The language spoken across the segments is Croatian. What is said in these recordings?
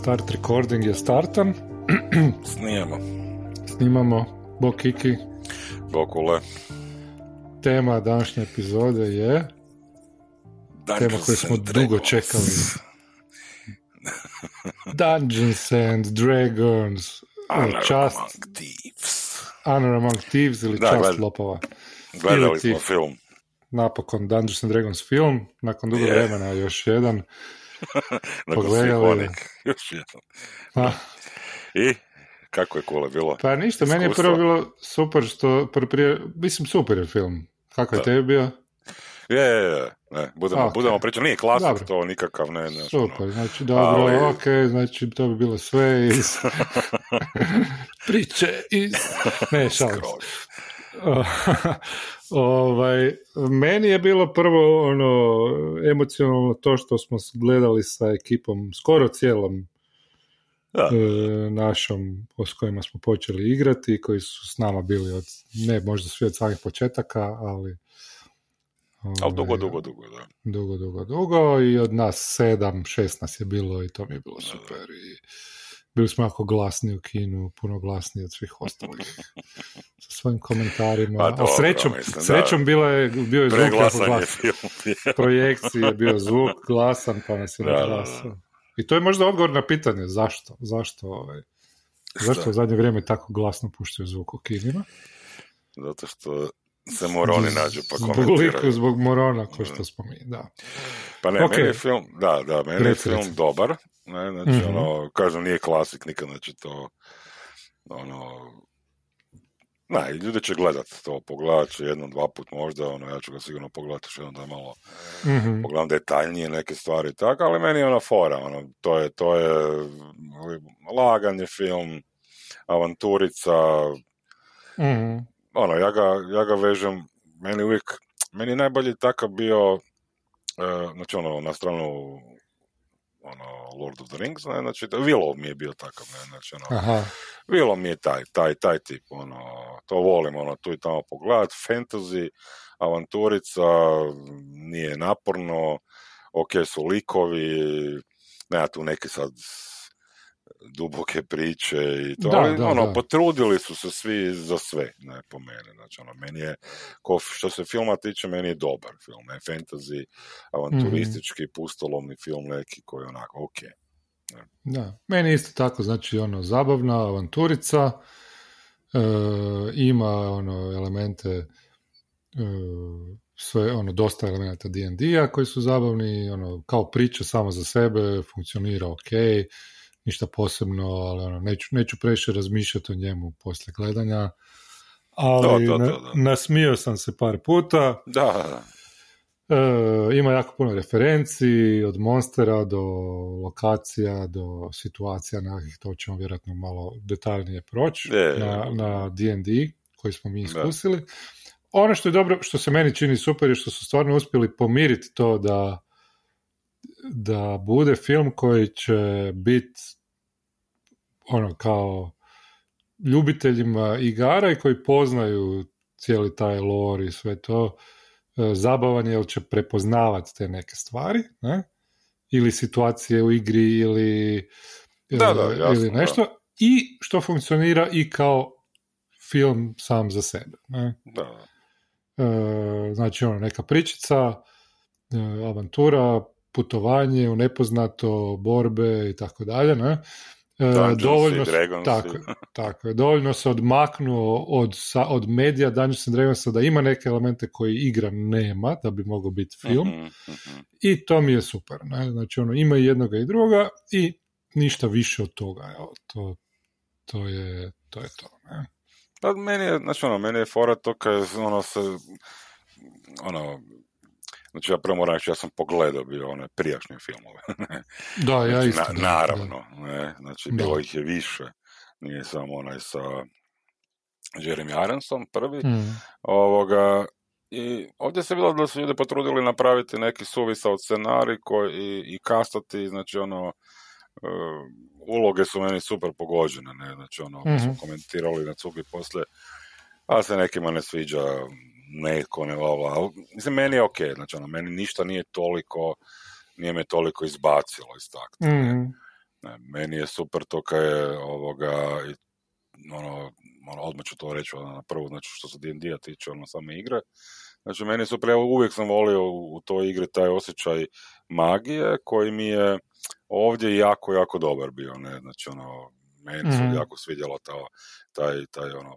Start recording je startan. Snijemo. Snimamo. Bok Kiki. Bokule. Tema današnje epizode je... Tema koju smo dugo čekali. Dungeons and Dragons. Honor čast, among thieves. Honor Among Thieves ili Da, Čast gled- lopova. Gledali smo film. Napokon Dungeons and Dragons film. Nakon dugo Je. vremena još jedan. Nakon Pogledali. svih onih. Još jedan. Ah, I? Kako je kule bilo? Pa ništa, meni je prvo bilo super što prije, mislim super je film. Kako je tebi bio? Je, je, je. Ne, budemo, Ok. budemo pričati. Nije klasik Dobro. to nikakav, ne, ne. Super, znači dobro, Ali- ok, znači to bi bilo sve iz priče iz... Ne, šalim. ovaj, meni je bilo prvo ono emocionalno to što smo gledali sa ekipom, skoro cijelom Da. e, našom s kojima smo počeli igrati i koji su s nama bili od, ne možda svi od samih početaka, ali Ali dugo, ovaj, dugo, dugo, da. dugo, dugo, dugo i od nas sedam, šest nas je bilo i to mi je bilo super i bili smo jako glasni u kinu, puno glasniji od svih ostalih sa svojim komentarima. Pa A dobro, srećom, mislim, srećom bila je, bio je zvuk jako film. Projekcije je bio zvuk glasan, pa nas je Da, da, da. naglasao. I to je možda odgovor na pitanje zašto, zašto, ovaj, zašto u zadnje vrijeme tako glasno puštaju zvuk u kinima. Zato što se moroni nađu pa Zbog komentiraju. liku, zbog morona, ko što smo mi, da. Pa ne, Ok. meni je film, da, da, meni je film dobar, ne, znači, Mhm. ono, kažem, nije klasik nikad, znači to, ono, ne, i ljudi će gledat to, pogledat će jednom, dva put možda, ono, ja ću ga sigurno pogledati još jednom da malo Mhm. pogledam detaljnije neke stvari i tako, ali meni je ona fora, ono, to je, to je lagan je film, avanturica, Mhm. ono, ja ga, ja ga vežem, meni uvijek, meni je najbolji takav bio, e, znači ono, na stranu ono, Lord of the Rings, ne, znači, Willow mi je bio takav, ne, znači, ono, Aha, Willow mi je taj, taj, taj tip, ono, to volim, ono, tu i tamo pogledat, fantasy, avanturica, nije naporno, ok su likovi, nema tu neke sad duboke priče i to, Da, ali, da, ono, da. potrudili su se svi za sve, ne, po mene, znači, ono, meni je, ko, što se filma tiče, meni je dobar film, ne, fantasy, avanturistički, pustolovni film neki koji je onako, ok. da. Meni je isto tako, znači ono, zabavna avanturica, e, ima ono elemente e, sve ono dosta elemenata D&D-a koji su zabavni, ono kao priča samo za sebe, funkcionira ok, ništa posebno, ali ono neću, neću previše razmišljati o njemu poslije gledanja. Ali Da, da, na- da, da. nasmio sam se par puta. Da, da, E, ima jako puno referenci, od monstera do lokacija, do situacija nekakvih, to ćemo vjerojatno malo detaljnije proći Je, na, na D&D koji smo mi Da. iskusili. Ono što je dobro, što se meni čini super je što su stvarno uspjeli pomiriti to da da bude film koji će biti ono kao ljubiteljima igara i koji poznaju cijeli taj lore i sve to e, zabavan je jer će prepoznavati te neke stvari, ne? ili situacije u igri ili, e, Da, da, jasno, ili nešto i što funkcionira i kao film sam za sebe. Ne? da, da. E, znači ono neka pričica, e, avantura, putovanje u nepoznato, borbe i tako dalje, ne? E, dovoljno, Dragonsi. tako, tako dovoljno se odmaknuo od, sa, od medija Dungeons and Dragonsa da ima neke elemente koji igra nema, da bi mogao biti film, Mhm, mhm. i to mi je super, ne? Znači ono, ima i jednoga i druga i ništa više od toga, evo, to, to je to, je to ne? Pa meni je, znači ono, meni je fora to kad ono se, ono, znači ja prvo moram reći, ja sam pogledao bio one prijašnje filmove. Da, ja Znači, isto. na- da, naravno, ne, znači Da. bilo ih je više, nije samo onaj sa Jeremy Ironsom prvi, da. Mm. ovoga, i ovdje se bilo da su ljudi potrudili napraviti neki suvisao scenarij koji, i, i kastati, znači ono, e, uloge su meni super pogođene, ne, znači ono, mi smo Mhm. komentirali na cugi poslije, a se nekima ne sviđa neko, ne bla, ali, mislim, meni je okej, znači ono, meni ništa nije toliko, nije me toliko izbacilo iz takta. Mm. Ne, meni je super to kad je ovoga, ono, ono, odmah ću to reći ono, na prvu, znači što se D&D-a tiče, ono, same igre. Znači, meni su pre, uvijek sam volio u toj igri taj osjećaj magije koji mi je ovdje jako, jako dobar bio, ne, znači, ono, meni se mm. jako svidjelo ta, taj, taj, ono,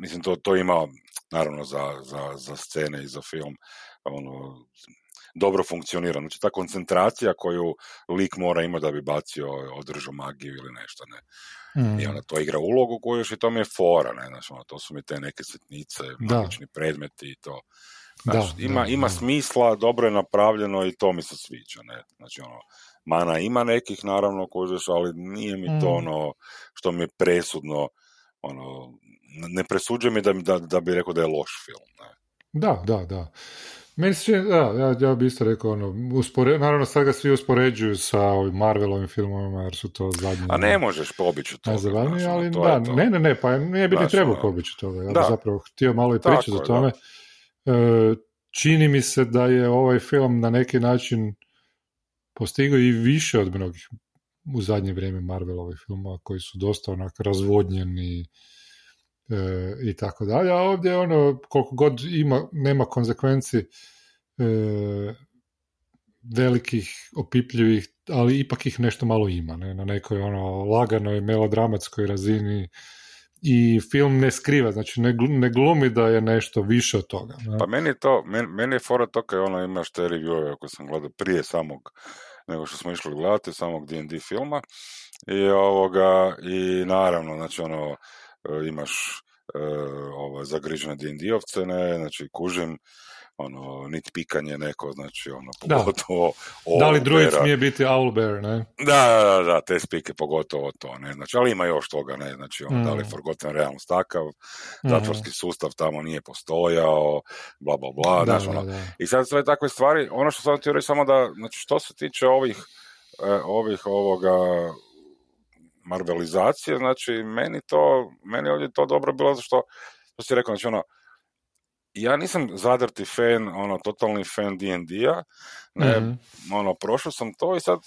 mislim, to, to ima, naravno, za, za, za scene i za film, ono, dobro funkcionira. Znači ta koncentracija koju lik mora imati da bi bacio, održao magiju ili nešto, ne. Mm. I onda to igra ulogu koju još i to mi je fora, ne, znači, ono, to su mi te neke sitnice, magični predmeti i to. Znači, da, ima, ima smisla, dobro je napravljeno i to mi se sviđa, ne, znači ono, mana ima nekih naravno kožeš, ali nije mi to mm. ono što mi je presudno, ono, ne presuđuje mi da, da, da bi rekao da je loš film, ne. Da, da, da. Meni se da, ja, ja bih isto rekao, ono, uspore, naravno sad ga svi uspoređuju sa ovim Marvelovim filmovima, jer su to zadnji... A ne možeš pobići toga. Znači, ali da, ne, ne, ne, pa ne bi ni trebao ono, pobići toga. Ja bih zapravo htio malo i pričati o tome. E, čini mi se da je ovaj film na neki način postigao i više od mnogih u zadnje vrijeme Marvelovih filmova koji su dosta onak razvodnjeni i tako dalje, a ovdje ono, koliko god ima, nema konsekvenci e, velikih, opipljivih, ali ipak ih nešto malo ima, ne? na nekoj ono laganoj, melodramatskoj razini i film ne skriva, znači ne, ne glumi da je nešto više od toga. Ne? Pa meni to, meni, je fora to kad ono imaš te review ako sam gledao prije samog nego što smo išli gledati samog D&D filma i ovoga i naravno znači ono E, imaš e, ovo, zagrižene D&D-ovce, ne, znači kužim, ono, nit pikanje neko, znači, ono, pogotovo... Da, da li druid smije biti owlbear, ne? Da, da, da, te spike, pogotovo to, ne, znači, ali ima još toga, ne, znači, ono, da li mm. Forgotten Realms takav, mm. zatvorski sustav tamo nije postojao, bla, bla, bla, da, znači, ono, i sad sve takve stvari, ono što sam ti reći samo da, znači, što se tiče ovih, e, ovih, ovoga, marvelizacije, znači meni to, meni ovdje to dobro bilo zato što, što si rekao, znači ono, ja nisam zadrti fan, ono, totalni fan D&D-a, ne, mm ono, prošao sam to i sad,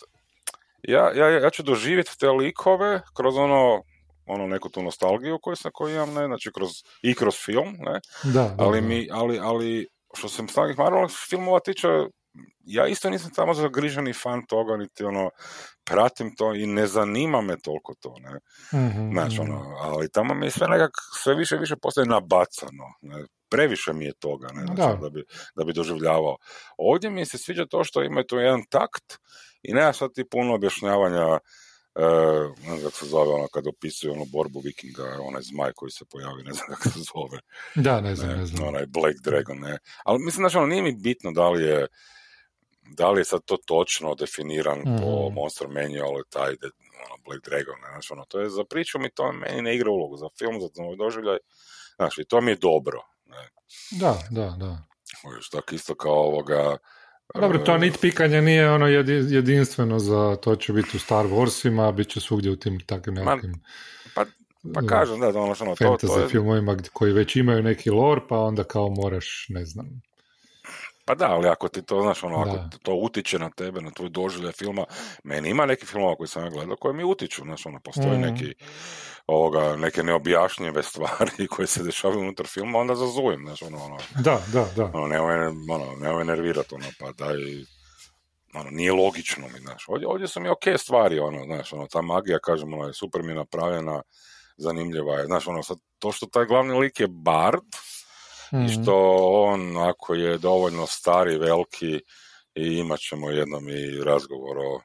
ja, ja, ja ću doživjeti te likove kroz ono, ono neku tu nostalgiju koju sam koju imam, ne, znači kroz, i kroz film, ne, da, ali mi, ali, ali, što se samih Marvel filmova tiče, ja isto nisam tamo zagriženi fan toga, niti ono, pratim to i ne zanima me toliko to, ne. mm Znači, ono, ali tamo mi je sve nekak, sve više više postaje nabacano, ne. Previše mi je toga, ne, znači, da. bi, da bi doživljavao. Ovdje mi se sviđa to što ima tu jedan takt i nema sad ti puno objašnjavanja E, ne znam kako se zove ono kad opisuje onu borbu vikinga, onaj zmaj koji se pojavi, ne znam kako se zove. Da, ne znam, ne, znam. Onaj Black Dragon, ne. Ali mislim, znači, ono, nije mi bitno da li je da li je sad to točno definiran mm. po mhm. Monster Manualu taj ono, Black Dragon, ne, znači, ono, to je za priču mi to meni ne igra ulogu, za film, za moj doživljaj, znači, i to mi je dobro. Ne. Da, da, da. Možeš tako isto kao ovoga, dobro, to nit pikanje nije ono jedinstveno za to će biti u Star Warsima, bit će svugdje u tim takvim nekim... Pa, pa e, kažem, da, ono, ono, to, to je... filmovima koji već imaju neki lore, pa onda kao moraš, ne znam, pa da, ali ako ti to, znaš, ono, ako to utiče na tebe, na tvoj doživljaj filma, meni ima neki filmova koji sam ja gledao koji mi utiču, znaš, ono, postoje mm. neki, ovoga, neke neobjašnjive stvari koje se dešavaju unutar filma, onda zazujim, znaš, ono, ono, da, da, da. Ono, nemoj, ono, nemoj nervirat, ono, pa daj, ono, nije logično mi, znaš, ovdje, ovdje su mi ok stvari, ono, znaš, ono, ta magija, kažem, ono, je super mi je napravljena, zanimljiva je, znaš, ono, sad, to što taj glavni lik je Bard, i mhm. što on ako je dovoljno stari, veliki i imat ćemo jednom i razgovor o,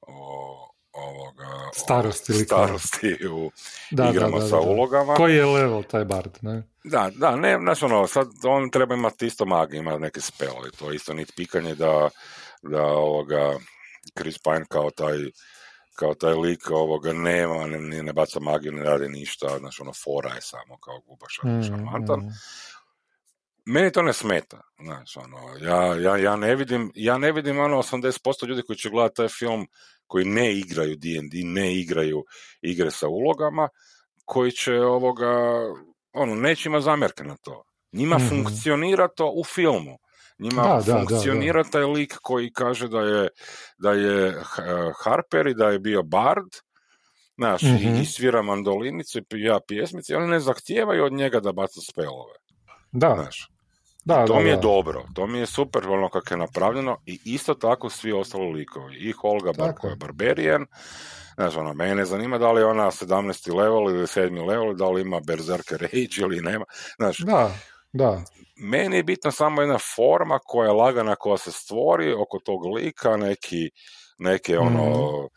o ovoga, starosti, starosti u da, igrama da, da, sa ulogama. Koji je level taj bard, ne? Da, da, ne, znači ono, sad on treba imati isto mag, ima neke spelove, to je isto niti pikanje da, da ovoga Chris Pine kao taj kao taj lik ovoga nema, ne, ne baca magiju, ne radi ništa, znači ono fora je samo kao gubaš, mm, šarmantan. Mm meni to ne smeta, znaš, ono, ja, ja, ja, ne vidim, ja ne vidim ono 80% ljudi koji će gledati taj film koji ne igraju D&D, ne igraju igre sa ulogama, koji će ovoga, ono, neće imati zamjerke na to. Njima mm funkcionira to u filmu. Njima Da, da, funkcionira taj lik koji kaže da je, da je H- Harper i da je bio Bard, znaš, Mhm. i, svira mandolinicu i ja pjesmice, oni ne zahtijevaju od njega da baca spelove, Da, znaš. Da, To da, mi je da. dobro, to mi je super ono kako je napravljeno i isto tako svi ostali likovi. I Holga Bar koja je. Barbarian, znaš, ono, mene zanima da li je ona 17. level ili 7. level, da li ima Berserker Rage ili nema, znaš, Da, da. meni je bitna samo jedna forma koja je lagana, koja se stvori oko tog lika, neki, neke ono,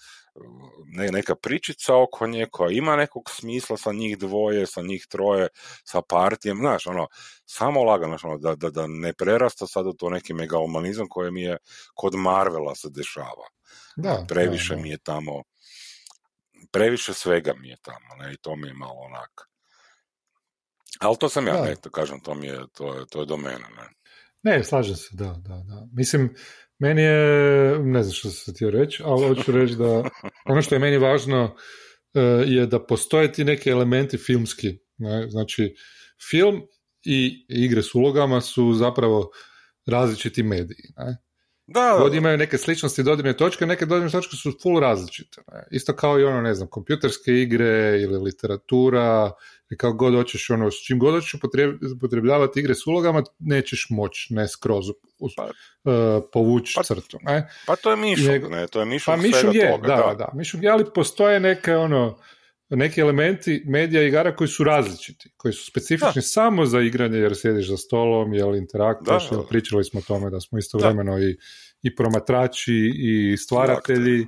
ne, neka pričica oko nje koja ima nekog smisla sa njih dvoje, sa njih troje, sa partijem, znaš, ono, samo lagano, znaš, ono, da, da, da ne prerasta sad u to neki megalomanizam koji mi je kod Marvela se dešava. Da, previše da, da. mi je tamo, previše svega mi je tamo, ne, i to mi je malo onak. Ali to sam ja, Da. ne, to kažem, to mi je, to je, to je do mene, ne. Ne, slažem se, da, da, da. Mislim, meni je, ne znam što sam htio reći, ali hoću reći da ono što je meni važno e, je da postoje ti neki elementi filmski. Ne? Znači, film i igre s ulogama su zapravo različiti mediji. Ne? Da, da, imaju neke sličnosti dodirne točke, neke dodirne točke su full različite. Ne? Isto kao i ono, ne znam, kompjuterske igre ili literatura, i kako god hoćeš, ono, s čim god hoćeš upotrebljavati igre s ulogama, nećeš moći, ne skroz us, Pa- uh, povući Pa- crtu. Ne? Pa to je Mišung, Njeg- ne, to je Mišung Pa svega je, toga, da, da, da. Je, ali postoje neke, ono, neki elementi medija i igara koji su različiti, koji su specifični samo za igranje jer sjediš za stolom, jel interaktuješ, Da, jel da. pričali smo o tome da smo istovremeno i, i promatrači i stvaratelji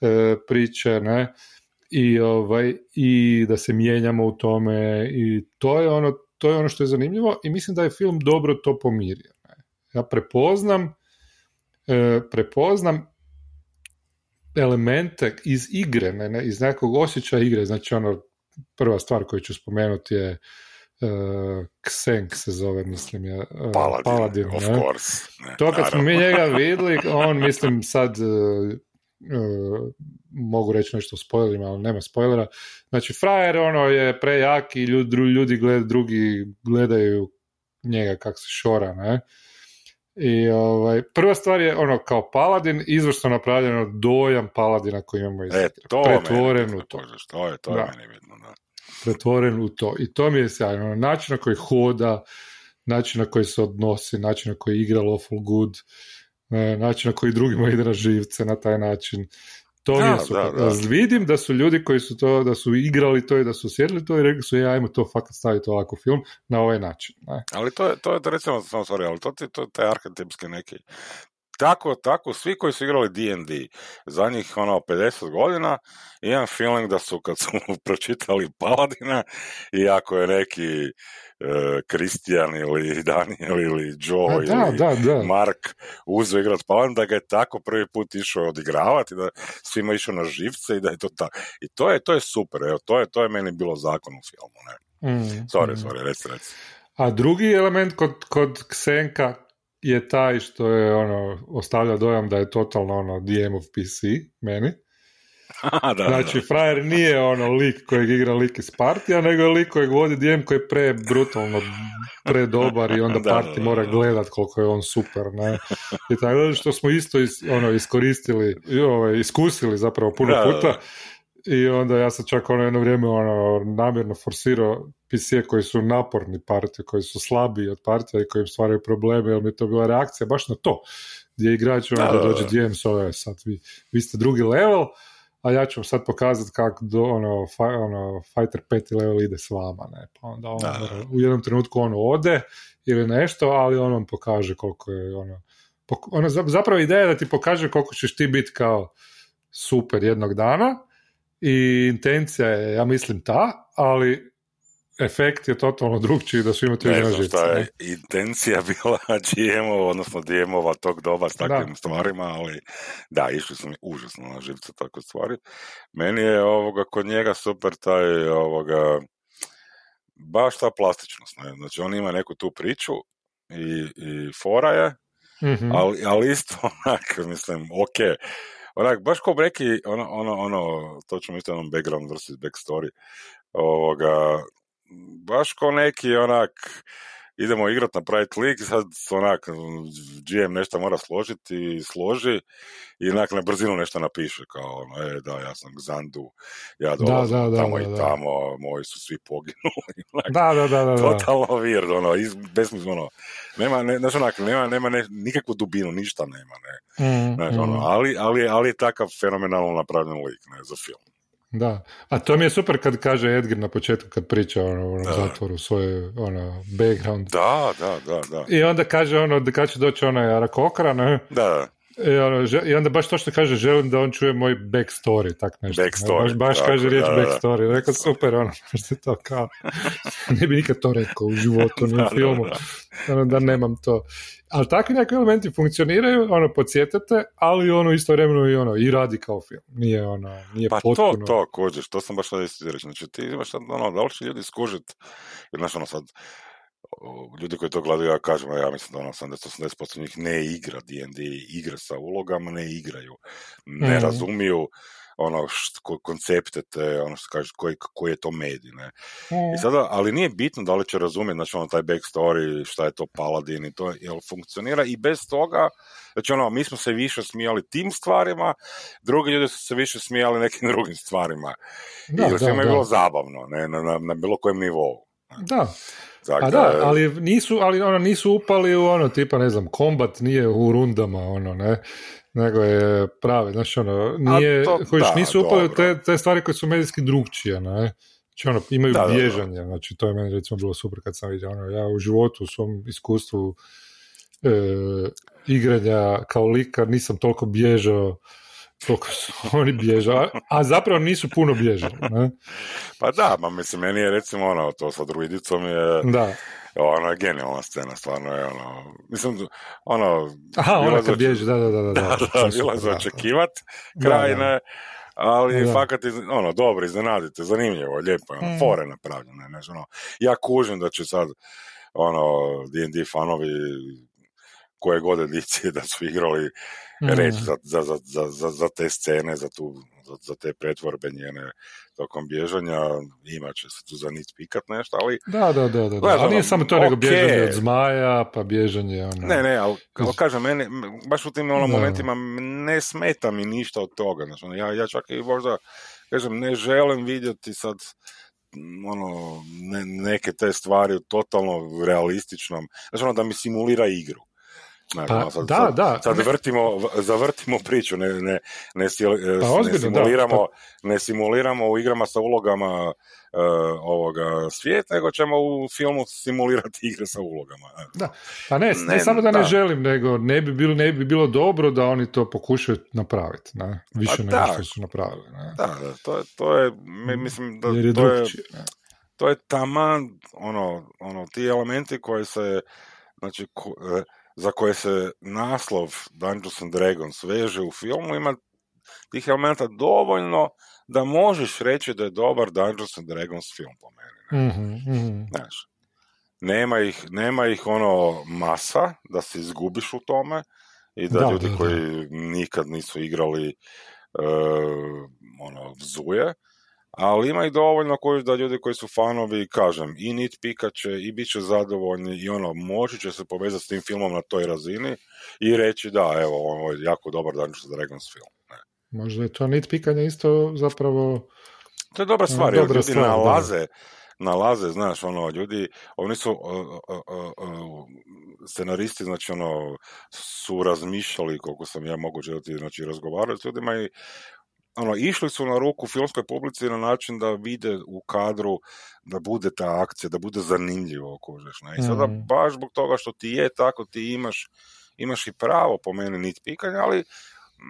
Da. e, priče, ne? I, ovaj, i da se mijenjamo u tome i to je ono to je ono što je zanimljivo i mislim da je film dobro to pomirio. Ja prepoznam e, prepoznam elemente iz igre, ne, ne, iz nekog osjećaja igre, znači ono prva stvar koju ću spomenuti je uh, Ksenk se zove, mislim je uh, Paladin, Paladin of ne? course. Ne, To kad smo mi njega vidjeli, on mislim sad uh, mogu reći nešto o spoilerima, ali nema spoilera. Znači, frajer ono je prejak i ljudi, ljudi gled, drugi gledaju njega kak se šora, ne? I ovaj, prva stvar je ono kao Paladin, izvrsno napravljeno dojam Paladina koji imamo iz E, to pretvoren u to. to je, to je Da. meni bitno, da. pretvoren u to. I to mi je sjajno. Ono, Način na koji hoda, način na koji se odnosi, način na koji igra Lawful Good, e, način na koji drugima ide na živce na taj način. To mi Da, je super. da, da. Vidim da su ljudi koji su to, da su igrali to i da su sjedili to i rekli su, "E, ajmo to fakat staviti ovako film na ovaj način. Ne? Ali to je, to je, recimo, samo sorry, ali to ti, to je taj arhetipski neki, tako, tako, svi koji su igrali D&D zadnjih ono 50 godina, imam feeling da su kad su pročitali Paladina i ako je neki Kristijan ili Daniel ili Joe da, ili da, da. Mark uzeo igrat Paladin, da ga je tako prvi put išao odigravati, da svima išao na živce i da je to tako. I to je, to je super, evo, to je, to je meni bilo zakon u filmu, ne. Mm, Sorry, mm. sorry, reci, reci. A drugi element kod, kod Ksenka je taj što je ono ostavlja dojam da je totalno ono DM of PC meni. da, da, Znači, frajer nije ono lik kojeg igra lik iz partija, nego je lik kojeg vodi DM koji je pre brutalno predobar i onda Da, parti da, da, mora da. gledat koliko je on super, ne? I tako da što smo isto is, ono, iskoristili, ovaj, iskusili zapravo puno Da, da, puta. I onda ja sam čak ono jedno vrijeme ono, namjerno forsirao PC koji su naporni partije, koji su slabiji od partija i koji im stvaraju probleme, jer mi je to bila reakcija baš na to. Gdje igrač ono, Da, dođe DM s ove, sad vi, vi ste drugi level, a ja ću vam sad pokazati kako do, ono, fa, ono, fighter peti level ide s vama, ne, pa onda on, Da. u jednom trenutku on ode ili nešto, ali on vam pokaže koliko je, ono, ono, za- zapravo ideja je da ti pokaže koliko ćeš ti biti kao super jednog dana i intencija je, ja mislim, ta, ali efekt je totalno drugčiji da su imati Ne na znam šta ne? je intencija bila GM-ova, odnosno DM-ova tog doba s takvim Da. stvarima, ali da, išli su mi užasno na živce takve stvari. Meni je ovoga kod njega super taj ovoga baš ta plastičnost. Ne? Znači on ima neku tu priču i, i fora je, Mhm. ali, ali isto onak, mislim, ok, onak, baš kao neki, ono, ono, ono, to ćemo isto onom background versus backstory, ovoga, baš kao neki onak, idemo igrat, napraviti lik, sad onak, GM nešto mora složiti i složi i onak na brzinu nešto napiše, kao ono, e, da, ja sam Zandu, ja dolazim da, da, tamo da, i da. tamo, moji su svi poginuli, onak, Da, da, da, totalno weird, ono, iz, besmisleno, nema, ne, znaš, onak, nema, nema ne, nikakvu dubinu, ništa nema, ne, Mm, znaš, mm. ono, ali, ali, ali je takav fenomenalno napravljen lik, ne, za film. Da, a to mi je super kad kaže Edgar na početku kad priča ono, Da. zatvoru svoj ono, background. Da, da, da, da, I onda kaže ono da kad će doći onaj Arakokra, ne? da, I, ono, žel- I onda baš to što kaže, želim da on čuje moj backstory, tak nešto. Backstory, Baš, baš tako, kaže riječ da, da. backstory. Rekao, super, ono, što je to kao. ne bi nikad to rekao u životu, ni u filmu. da. Ono, da nemam to. Ali takvi neki elementi funkcioniraju, ono, podsjetite, ali ono istovremeno i ono, i radi kao film. Nije ono, nije Pa potpuno. to, to, kođeš, to sam baš sad isto reći. Znači, ti imaš sad, ono, da li će ljudi skužit, jer, znaš, ono, sad, ljudi koji to gledaju, ja kažem, ja mislim da ono 70-80% njih ne igra D&D igre sa ulogama, ne igraju, ne Mhm. razumiju ono št, ko, koncepte te, ono što kažeš, koji, koji je to medij, ne. Mm. I sada, ali nije bitno da li će razumjeti, znači ono, taj backstory, šta je to Paladin i to, jel funkcionira i bez toga, znači ono, mi smo se više smijali tim stvarima, drugi ljudi su se više smijali nekim drugim stvarima. Da, I da, svima je bilo zabavno, ne, na, na, na bilo kojem nivou. Da, Tako Pa da, ali nisu, ali ono, nisu upali u ono, tipa, ne znam, kombat nije u rundama, ono, ne, nego je pravi, znači, ono, nije, to- kojiš, da, nisu upali u dobro. te, te stvari koje su medijski drugčije, ne, znači, ono, imaju Da, da, da. bježanje, znači, to je meni, recimo, bilo super kad sam vidio, ono, ja u životu, u svom iskustvu e, igranja kao likar nisam toliko bježao koliko su oni bježali, a, zapravo nisu puno bježali, ne, Pa da, ma mislim, meni je recimo ono, to sa druidicom je, da, ono je genijalna scena, stvarno je ono, mislim, ono, aha, ona kad bježi, da, da, da, da, da, bila za očekivat Da, kraj, da. ne, ali Da. fakat, ono, dobro, iznenadite, zanimljivo, lijepo, je, ono, Mm. fore napravljene, ne, ono, ja kužim da će sad, ono, D&D fanovi koje god edicije da su igrali Mm. reći za, za, za, za, te scene, za, tu, za, za te pretvorbe njene tokom bježanja, imat će se tu za nit pikat nešto, ali Da, da, da, da. da. Ali nije ono, samo to, nego okej. bježanje od zmaja, pa bježanje, ono... Ne, ne, ali, ali kažem, meni, baš u tim ono, momentima ne smeta mi ništa od toga. Znači, ono, ja, ja čak i možda, kažem, ne želim vidjeti sad ono, ne, neke te stvari u totalno realističnom, znači ono da mi simulira igru. Pa, sad, da, sad, da. sad Ne- zavrtimo, priču, ne, ne, ne, Pa ne ozbiljno, simuliramo, da, ne simuliramo u igrama sa ulogama e, ovoga svijet, nego ćemo u filmu simulirati igre sa ulogama. Da, pa ne, ne, Ne, samo da, ne da. želim, nego ne bi, bilo, ne bi bilo dobro da oni to pokušaju napraviti, ne? Više Pa nego što su napravili, ne? Da, da, to je, to je, mi- mislim da Jer je to je, ne? to je taman, ono, ono, ti elementi koji se, znači, ko- e, za koje se naslov Dungeons and Dragons veže u filmu, ima tih elementa dovoljno da možeš reći da je dobar Dungeons and Dragons film po meni. Mhm, mhm. Znaš, nema ih, nema ih ono masa da se izgubiš u tome i da, Da, ljudi da, da. koji nikad nisu igrali e, ono vzuje, ali ima ih dovoljno koji, da ljudi koji su fanovi, kažem, i nit pikaće i bit će zadovoljni i ono, moći će se povezati s tim filmom na toj razini i reći da, evo, ovo je jako dobar Dungeons and Dragons film. Ne. Možda je to nit pikanje isto zapravo... To je dobra Mm, stvar, jer dobra ljudi stvar, da. nalaze, nalaze, znaš, ono, ljudi, oni su, uh, uh, uh, uh, scenaristi, znači, ono, su razmišljali, koliko sam ja mogu želiti, znači, razgovarali s ljudima i ono, išli su na ruku filmskoj publici na način da vide u kadru da bude ta akcija, da bude zanimljivo, kužiš, ne? I sada, Mhm. baš zbog toga što ti je tako, ti imaš, imaš i pravo po meni nit pikanja, ali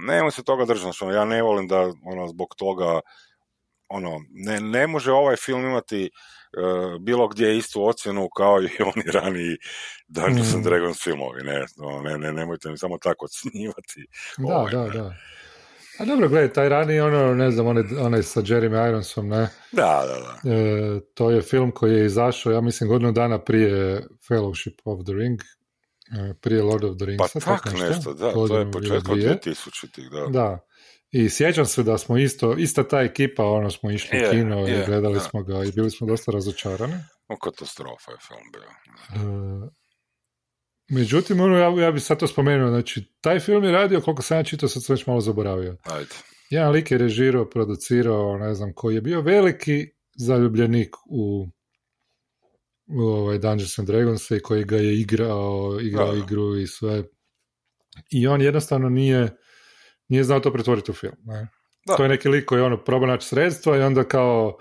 nemoj se toga držati, znači, ono, ja ne volim da, ono, zbog toga ono, ne, ne može ovaj film imati e, bilo gdje istu ocjenu kao i oni raniji Dungeons and Mm. Dragons filmovi, ne, no, ne, ne, nemojte mi samo tako ocjenjivati. Da, Ovaj, da, ne. da. A dobro, gledaj, taj rani, ono, ne znam, onaj, onaj sa Jeremy Ironsom, ne? Da, da, da. E, to je film koji je izašao, ja mislim, godinu dana prije Fellowship of the Ring, e, prije Lord of the Rings. Pa tak nešto, da, to je početkom dvije. 2000-ih, da. Da. I sjećam se da smo isto, ista ta ekipa, ono smo išli Je, u kino je, i gledali da. smo ga i bili smo dosta razočarani. O, katastrofa je film bio. E, međutim, ono, ja, ja bih sad to spomenuo, znači, taj film je radio, koliko sam ja čitao, sad sam već malo zaboravio. Ajde. Jedan lik je režirao, producirao, ne znam, koji je bio veliki zaljubljenik u, u ovaj Dungeons and Dragons i koji ga je igrao, igrao da. igru i sve. I on jednostavno nije, nije znao to pretvoriti u film. Ne? Da. To je neki lik koji je ono probao naći sredstva i onda kao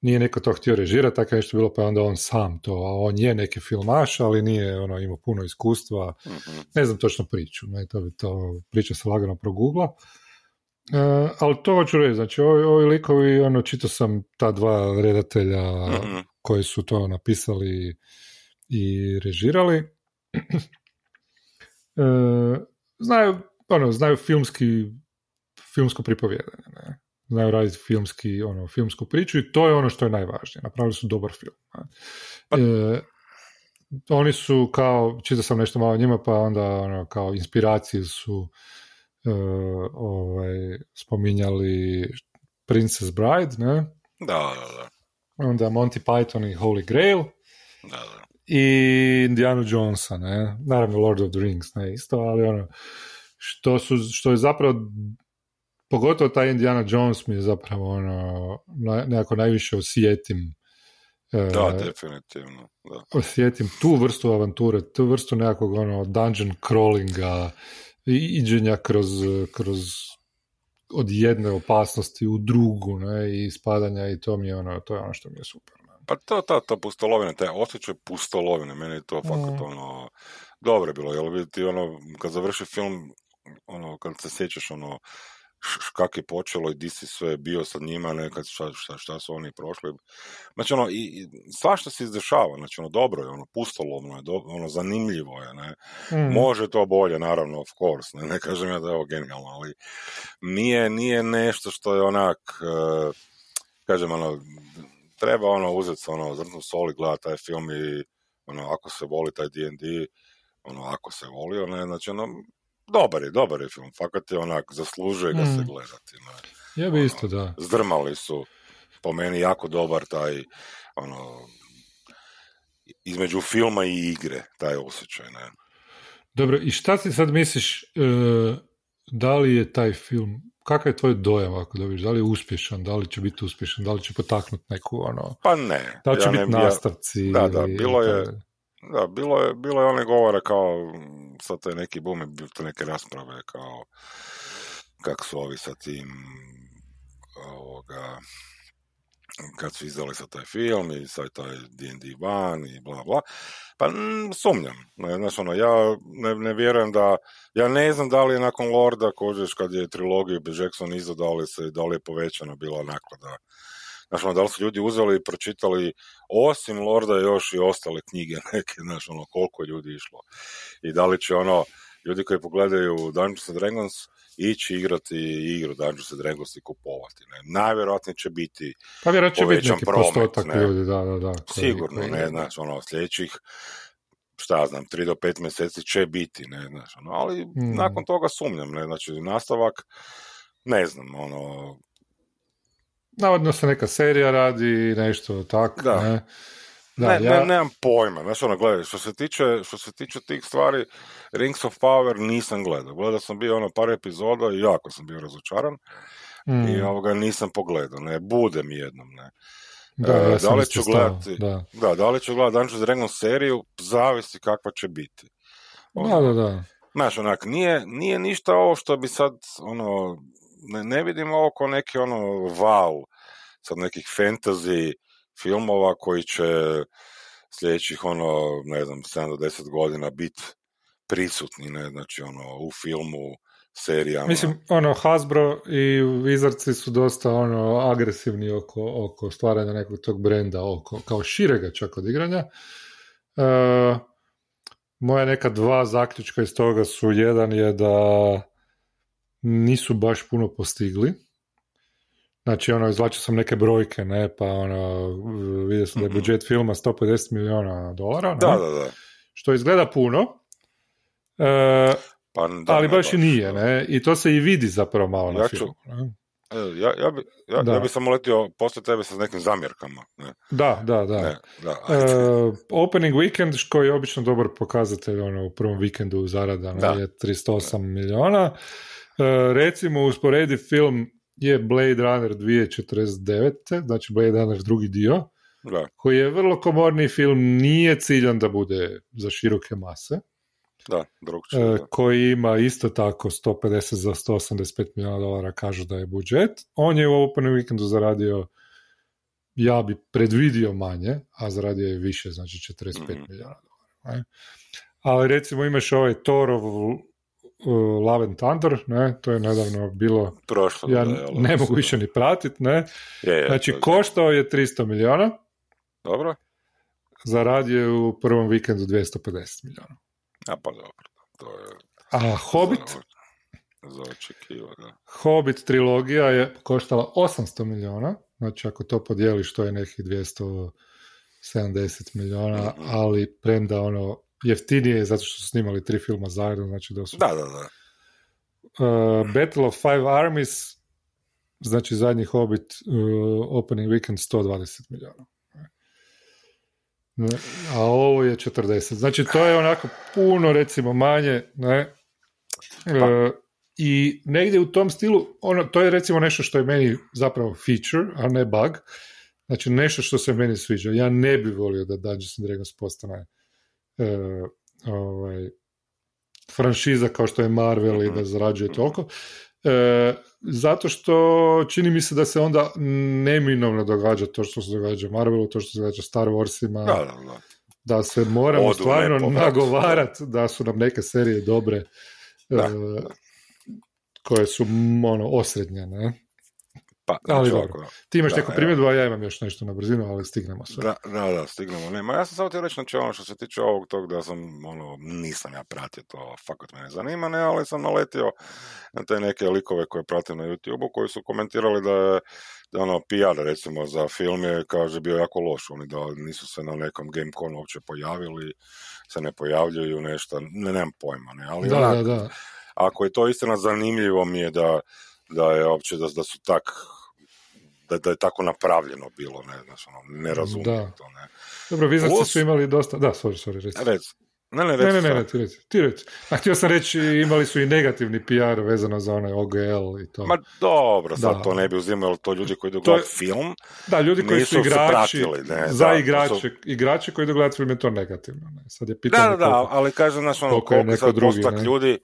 nije neko to htio režirati, tako je nešto bilo, pa je onda on sam to, a on je neki filmaš, ali nije ono, imao puno iskustva, Mhm. ne znam točno priču, ne, to bi to priča se lagano progugla. E, ali to hoću reći, znači ovi, ovi likovi, ono, čitao sam ta dva redatelja Mhm. koji su to napisali i režirali. E, znaju, ono, znaju filmski, filmsko pripovjedanje, ne? Znaju raditi filmski, ono, filmsku priču i to je ono što je najvažnije. Napravili su dobar film. ne? E, oni su kao, čitao sam nešto malo o njima, pa onda ono, kao inspiracije su e, ovaj, spominjali Princess Bride, ne? Da, da, da. onda Monty Python i Holy Grail da, da. i Indiana Jonesa, ne? Naravno Lord of the Rings, ne isto, ali ono, što, su, što je zapravo pogotovo taj Indiana Jones mi je zapravo ono, nekako najviše osjetim e, Da, definitivno. Da. osjetim tu vrstu avanture, tu vrstu nekakvog ono dungeon crawlinga, iđenja kroz, kroz od jedne opasnosti u drugu, ne, i spadanja i to mi je ono, to je ono što mi je super. Ne. Pa to, to, to pustolovine, taj osjećaj pustolovine, meni je to fakat Mm. ono, dobro je bilo, jel vidjeti ono, kad završi film, ono, kad se sjećaš ono, kak je počelo i di si sve bio sa njima, nekad šta, šta, šta su oni prošli. Znači ono, i, i svašta se izdešava, znači ono, dobro je, ono, pustolovno je, do- ono, zanimljivo je, ne. Mm. Može to bolje, naravno, of course, ne, ne kažem ja da je ovo genijalno, ali nije, nije nešto što je onak, e, kažem, ono, treba ono uzeti se, ono, zrnu soli, gledati taj film i, ono, ako se voli taj D&D, ono, ako se volio, ne, znači, ono, dobar je, dobar je film, fakat je onak, zaslužuje ga se Mm. gledati, ne. Ja bi isto, da. Zdrmali su, po meni, jako dobar taj, ono, između filma i igre, taj osjećaj, ne. Dobro, i šta ti sad misliš, e, da li je taj film, kakav je tvoj dojam ako dobiš, da li je uspješan, da li će biti uspješan, da li će potaknuti neku, ono, Pa ne. da li će ja ne biti bi- ja- nastavci? Da, da, bilo je-? Da, bilo je, bilo je one govora kao, sad to je neki bum, to neke rasprave kao, kak su ovi sa tim, ovoga, kad su izdali sa taj film i sad taj D&D van i bla bla, pa mm, sumnjam, znaš ono, ja ne, ne vjerujem da, ja ne znam da li je nakon Lorda, kožeš kad je trilogiju Jackson izdao, da li, se, da li je povećana bila naklada, znaš ono, da li su ljudi uzeli i pročitali osim Lorda još i ostale knjige neke, znaš ono, koliko je ljudi išlo. I da li će ono, ljudi koji pogledaju Dungeons and Dragons ići igrati igru Dungeons and Dragons i kupovati. Ne? Najvjerojatnije će biti Pa vjerojatno će biti neki promet, postotak ne. ljudi, da, da, da. koji- sigurno, koji- ne, znaš, ono, sljedećih šta znam, 3 do 5 mjeseci će biti, ne, znaš, ono, ali Mm. nakon toga sumnjam, ne, znači, nastavak, ne znam, ono, Navodno se neka serija radi, nešto tako, Da. ne? Da, ne, ja, ne, nemam pojma, znaš, ono, gledaj, što se tiče, što se tiče tih stvari, Rings of Power nisam gledao, gledao sam bio ono par epizoda i jako sam bio razočaran mm, i ovoga nisam pogledao, ne, bude mi jednom, ne. da, e, ja da li ću gledati? Da. Da, da li ću gledati Dungeons and Dragons seriju, zavisi kakva će biti. Ono, da, da, da. Znaš, onak, nije, nije ništa ovo što bi sad, ono, ne, ne vidim ovo kao neki, ono, wow, sad nekih fantasy filmova koji će sljedećih, ono, ne znam, 7 do 10 godina biti prisutni, ne, znači, ono, u filmu, serijama. Mislim, ono, Hasbro i Wizardsi su dosta, ono, agresivni oko, oko stvaranja nekog tog brenda, oko, kao širega čak od igranja. E, moja neka dva zaključka iz toga su, jedan je da nisu baš puno postigli. Znači, ono, izvlačio sam neke brojke, ne, pa ono, vidio sam da je Mhm. budžet filma 150 milijuna dolara, ne, Da, da, da. što izgleda puno, e, Pa, da ali baš i nije, da. ne, i to se i vidi zapravo malo na Ja ću- filmu. Ne? E, Ja, ja, bi, ja, Da. ja bi samo letio poslije tebe sa nekim zamjerkama. Ne, Da, da, da. ne, da, E, opening weekend, koji je obično dobar pokazatelj ono, u prvom vikendu zarada, Da. je 308 miliona. E, recimo, usporedi film je Blade Runner 2049. Znači Blade Runner drugi dio, da, koji je vrlo komorni film, nije ciljan da bude za široke mase, da, drugčije. e, da. koji ima isto tako 150 za 185 milijuna dolara, kažu da je budžet. On je u opening weekendu zaradio ja bi predvidio manje, a zaradio je više, znači 45 Mhm. milijuna dolara. Ali recimo imaš ovaj Thorov uh, Love and Thunder, ne? to je nedavno bilo, Prošlo. ja da, je, ne mogu više ni pratit, ne? Je, je, Znači to je- koštao je 300 milijuna, Dobro? zaradio je u prvom vikendu 250 milijuna. A pa dobro. To je A Hobbit, za. Da. Hobbit trilogija je koštala 800 milijuna, znači ako to podijeliš to je nekih 270 milijuna, Mhm. ali premda ono jeftinije je zato što su snimali tri filma zajedno, znači da su... da, da, da. Uh, Battle of Five Armies, znači zadnji Hobbit uh, opening weekend 120 milijuna. Ne, A ovo je 40. Znači to je onako puno recimo manje, ne? E, I negdje u tom stilu, ono, to je recimo nešto što je meni zapravo feature, a ne bug. Znači nešto što se meni sviđa. Ja ne bi volio da Dungeons and Dragons postane ovaj, franšiza kao što je Marvel i da zarađuje toliko. E, zato što čini mi se da se onda neminovno događa to što se događa Marvelu, to što se događa Star Warsima, Da, da, da. da se moramo Odu stvarno nagovarati da su nam neke serije dobre Da. e, koje su ono osrednje, ne? Pa, Ali dobro. ovako, Ti imaš Da, neku primjedbu, a ja imam još nešto na brzinu, ali stignemo sve. Da, da, da, stignemo. Nema, ja sam samo htio reći, znači ono što se tiče ovog tog da sam, ono, nisam ja pratio to, fakat mene zanima, ne, ali sam naletio na te neke likove koje pratim na YouTube-u koji su komentirali da je da ono PR recimo za film je kaže bio jako loš, oni da nisu se na nekom Gameconu uopće pojavili, se ne pojavljuju nešto, ne nemam pojma, ne, ali Da, da, da. ako je to istina zanimljivo mi je da, da je uopće da, da su tak da, da je tako napravljeno bilo, ne, znaš, ono, ne razumijem Da. to, ne. Dobro, vi Plus- su imali dosta... Da, sorry, sorry, reci. Rec, ne, ne, Ne, reci ne, ne, ne, ti reci, ti reci. A htio sam reći, imali su i negativni PR vezano za onaj OGL i to. Ma dobro, sad Da. to ne bi uzimali, to ljudi koji idu je- gledati film, Da, ljudi koji su igrači, pratili, ne, za da, igrače, su- igrači koji idu gledati film je to negativno. Ne? Sad je pitanje da, da, da, koliko- ali kažem, znaš, ono, koliko je koliko neko sad drugi, ljudi,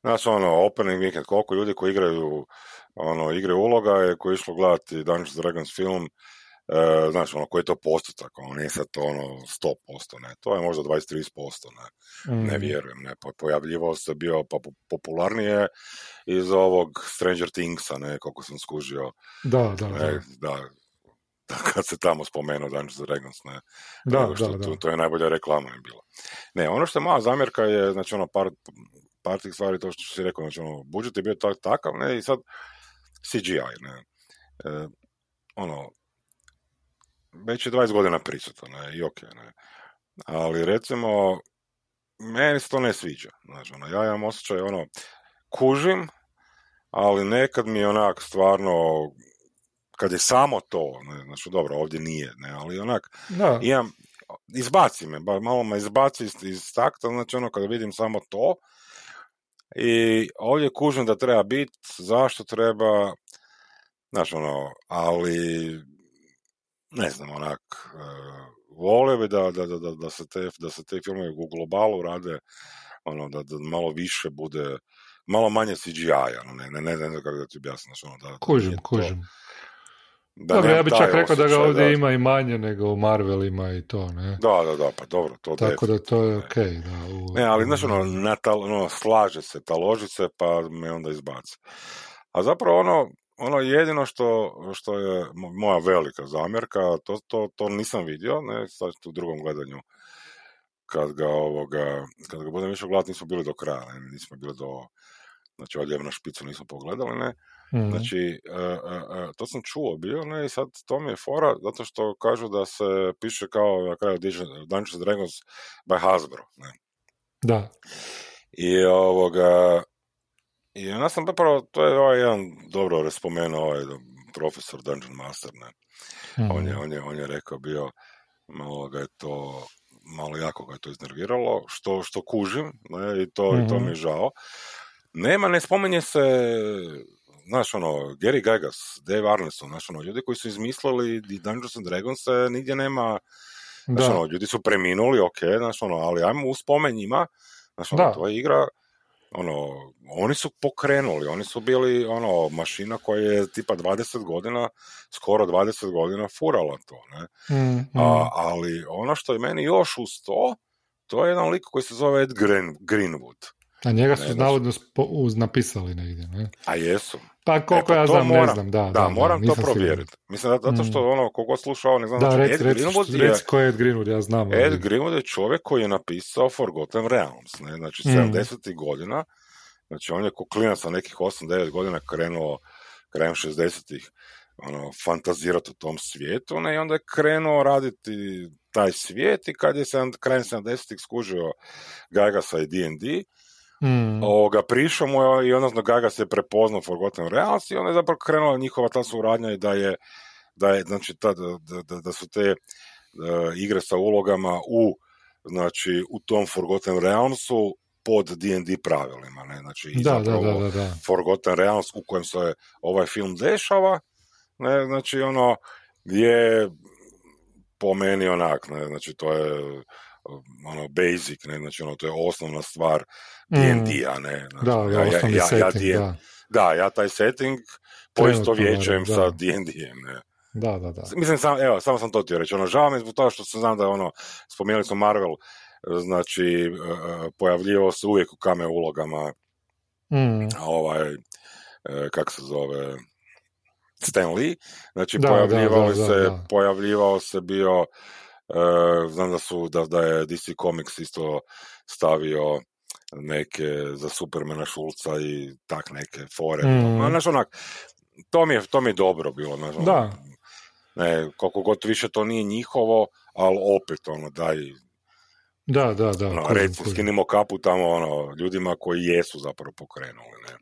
znaš, ono, opening weekend, koliko ljudi koji igraju, ono, igre uloga je koji je išlo gledati Dungeons Dragons film, e, znaš, ono, koji je to postotak, ono, nije sad to, ono, 100%, ne, to je možda 23%, ne, Mm. ne vjerujem, ne, po- pojavljivao se bio pa po- popularnije iz ovog Stranger Thingsa, ne, koliko sam skužio, Da, da, da. E, da, da, kad se tamo spomenuo Dungeons Dragons, ne, Da, nego što da, da. To, to je najbolja reklama je bila. Ne, ono što je moja zamjerka je, znači ono, par, par tih stvari, to što si rekao, znači ono, budžet je bio tak, takav, ne, i sad CGI, ne, e, ono, već je 20 godina prisutan, ne, i ok, ne, ali recimo, meni se to ne sviđa, znači ono, ja imam osjećaj, ono, kužim, ali nekad mi je onak stvarno kad je samo to, ne, znači dobro, ovdje nije, ne, ali onak, Da, imam, izbaci me, malo me izbaci iz, iz takta, znači ono kada vidim samo to i ovdje kužim da treba biti, zašto treba, znači ono, ali ne znam, onak, e, volio bi da, da, da, da, da se te, da se te filme u globalu rade, ono, da, da malo više bude, malo manje CGI-a, ono, ne, ne, ne, ne znam kako da ti objasnim, ono, da, kužim, nije to- kužim. Da Dobro, ja bih čak rekao da ga ovdje da- ima i manje nego u Marvelima i to, ne? Da, da, da, pa dobro, to Tako da to je okej. da, u- Ne, ali znaš ono, natal, ono, slaže se, taloži se, pa me onda izbaci. A zapravo ono, ono jedino što, što je mo- moja velika zamjerka, to, to, to nisam vidio, ne, sad u drugom gledanju, kad ga ovoga, kad ga budem išao gledati, nismo bili do kraja, ne, nismo bili do, znači odljev na špicu nismo pogledali, ne, Mhm. Znači, e, e, e, to sam čuo bio, ne, i sad to mi je fora, zato što kažu da se piše kao na kraju Dungeons Dragons by Hasbro, ne. Da, I ovoga, I onda sam zapravo, to je ovaj jedan dobro spomenuo ovaj profesor Dungeon Master, ne. On, je, Mhm. on, je, on je rekao bio, malo ga je to, malo jako ga je to iznerviralo, što, što kužim, ne, i to, i to Mhm. mi je žao. Nema, ne spominje se, znaš, ono, Gary Gygas, Dave Arneson, znaš, ono, ljudi koji su izmislili i Dungeons and Dragons nigdje nema, znaš, Da. ono, ljudi su preminuli, ok, znaš, ono, ali ajmo u spomen njima, znaš, ono, Da. to je igra, ono, oni su pokrenuli, oni su bili, ono, mašina koja je tipa 20 godina, skoro 20 godina furala to, ne, Mm, mm. a, ali ono što je meni još uz to, to je jedan lik koji se zove Ed Green, Greenwood. A njega ne, su navodno uz, napisali negdje, ne? A jesu. Pa koliko E, pa ja to znam, ne moram- znam, da. Da, moram to nisam siguran. provjeriti. Mislim, da, zato što Mm. ono, kogo slušao, ne znam, Da, znači, reci, Ed Greenwood je, reci ko je Ed Greenwood, ja znam. ali- Ed Greenwood je čovjek koji je napisao Forgotten Realms, ne, znači Mm. 70. godina, znači on je ko klinac sa nekih 8-9 godina krenuo krajem 60-ih ono, fantazirati u tom svijetu, ne, i onda je krenuo raditi taj svijet i kad je krajem 70-ih skužio Gagasa i D&D, Mm, ovoga, prišao mu je i odnosno Gaga se prepoznao Forgotten Realms i onda je zapravo krenula njihova ta suradnja i da je, da je znači, ta, da, da, da su te e, igre sa ulogama u, znači, u tom Forgotten Realmsu pod D&D pravilima, ne, znači, i da, da, zapravo da, da, da. Forgotten Realms u kojem se ovaj film dešava, ne, znači, ono, je po meni onak, ne, znači, to je ono basic, ne, znači ono to je osnovna stvar Mm, D&D-a, ne, znači, Da, da, osnovni setting, D&D da. da, ja taj setting poistovjećujem moram, sa. D&D-em, ne. Da, da, da. Mislim, sam, evo, samo sam to htio reći. Ono, žao mi je zbog toga što se znam da, ono, spomenuli smo Marvel, znači, e, pojavljivao se uvijek u kame ulogama, Mm, ovaj, e, kak se zove, Stan Lee, znači, Da, pojavljivao da, da, se, da. pojavljivao se bio, e, znam da su, da, da je DC Comics isto stavio neke za Supermana Šulca i tak neke fore. Mm. Znaš, onak, to mi je, to mi je dobro bilo. Znaš, ono, Da. Ne, koliko god više to nije njihovo, ali opet, ono, daj, Da, da, da. ono, kužim, reci, kužim, skinimo kapu tamo, ono, ljudima koji jesu zapravo pokrenuli, ne.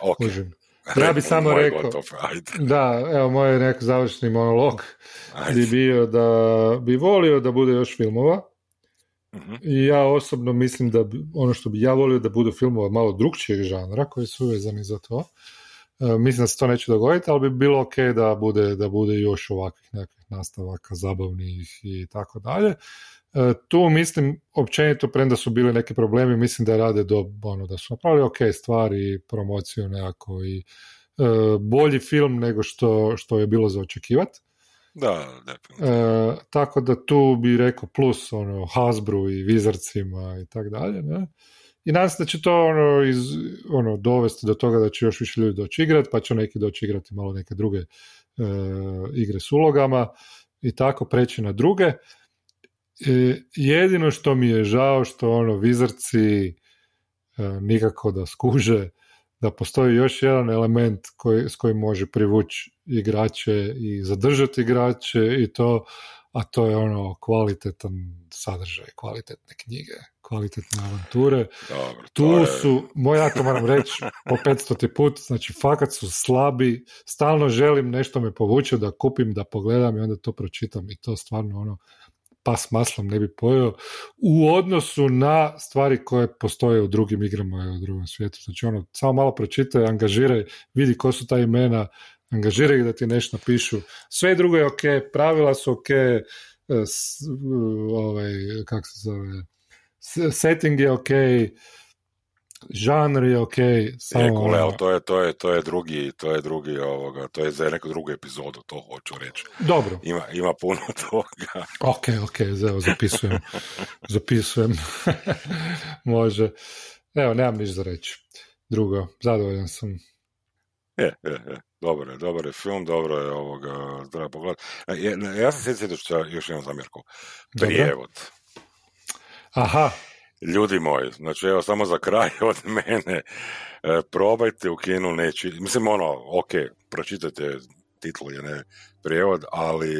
Ok. kužim. Ja bi samo rekao- Gotov, ajde, Da, evo, moj neki završni monolog ajde. bi bio da bi volio da bude još filmova Mhm. i ja osobno mislim da bi, ono što bi ja volio da budu filmova malo drugčijeg žanra koji su uvezani za to. E, mislim da se to neće dogoditi, ali bi bilo ok da bude, da bude još ovakvih nekakvih nastavaka zabavnih i tako dalje. E, tu mislim, općenito, premda su bili neki problemi, mislim da rade do, ono, da su napravili ok stvari, promociju nekako i e, bolji film nego što, što je bilo za očekivati. Da, definitivno. E, tako da tu bi rekao plus ono Hasbru i Wizardsima i tak dalje, ne? I nadam se da će to ono, iz, ono, dovesti do toga da će još više ljudi doći igrati, pa će neki doći igrati malo neke druge e, igre s ulogama i tako preći na druge. E, jedino što mi je žao što ono Wizardsi e, nikako da skuže da postoji još jedan element koji, s kojim može privući igrače i zadržati igrače i to, a to je ono kvalitetan sadržaj, kvalitetne knjige, kvalitetne avanture. Dobro, Tu je- su, moj ja to moram reći po 500 put, znači fakat su slabi, stalno želim nešto me povuče da kupim, da pogledam i onda to pročitam i to stvarno ono pas maslom ne bi pojeo u odnosu na stvari koje postoje u drugim igrama u drugom svijetu. Znači ono, samo malo pročitaj, angažiraj, vidi ko su ta imena, angažiraj da ti nešto napišu. Sve drugo je ok, pravila su ok, e, s- ovaj, kako se zove, s- setting je ok, žanr je ok, samo Je, kule, ali ono- to je, to je, to je drugi, to je drugi ovoga, to je za neku drugu epizodu, to hoću reći. dobro, Ima, ima puno toga. ok, ok, evo zapisujem, zapisujem, može. Evo, nemam ništa za reći. Drugo, zadovoljan sam. Je, je, je. Dobar je, dobar je film, dobro je ovoga, treba pogledati. E, ne, Ja sam sjetio što ja još imam zamjerku. Prijevod. Aha, Ljudi moji, znači evo samo za kraj od mene, e, probajte u kinu neći, mislim ono, ok, pročitajte titlu je ne prijevod, ali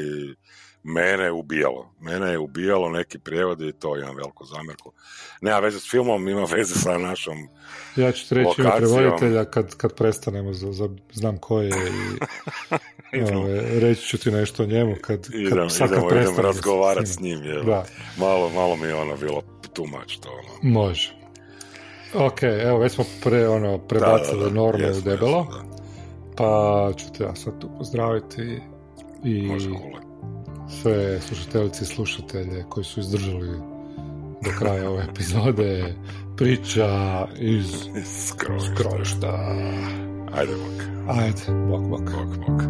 mene je ubijalo. Mene je ubijalo neki prijevod i to imam veliku zamjerku. Nema veze s filmom, ima veze sa našom Ja ću ti reći ime prevoditelja kad, kad prestanemo, za, za, znam ko je i ove, reći ću ti nešto o njemu kad, kad, idem, sad kad idemo, idem prestanemo razgovarati s s njim. Je. Da. Malo, malo mi je ono bilo too much to. Ono. Može. Ok, evo, već smo pre, ono, prebacili Da, da, da, norme jesmo, u debelo, jesmo, pa ću te ja sad tu pozdraviti i Može, sve slušateljice i slušatelje koji su izdržali do kraja ove epizode priča iz Skroz. skrovišta. Ajde, bok. Ajde, bok, bok. Bok, bok.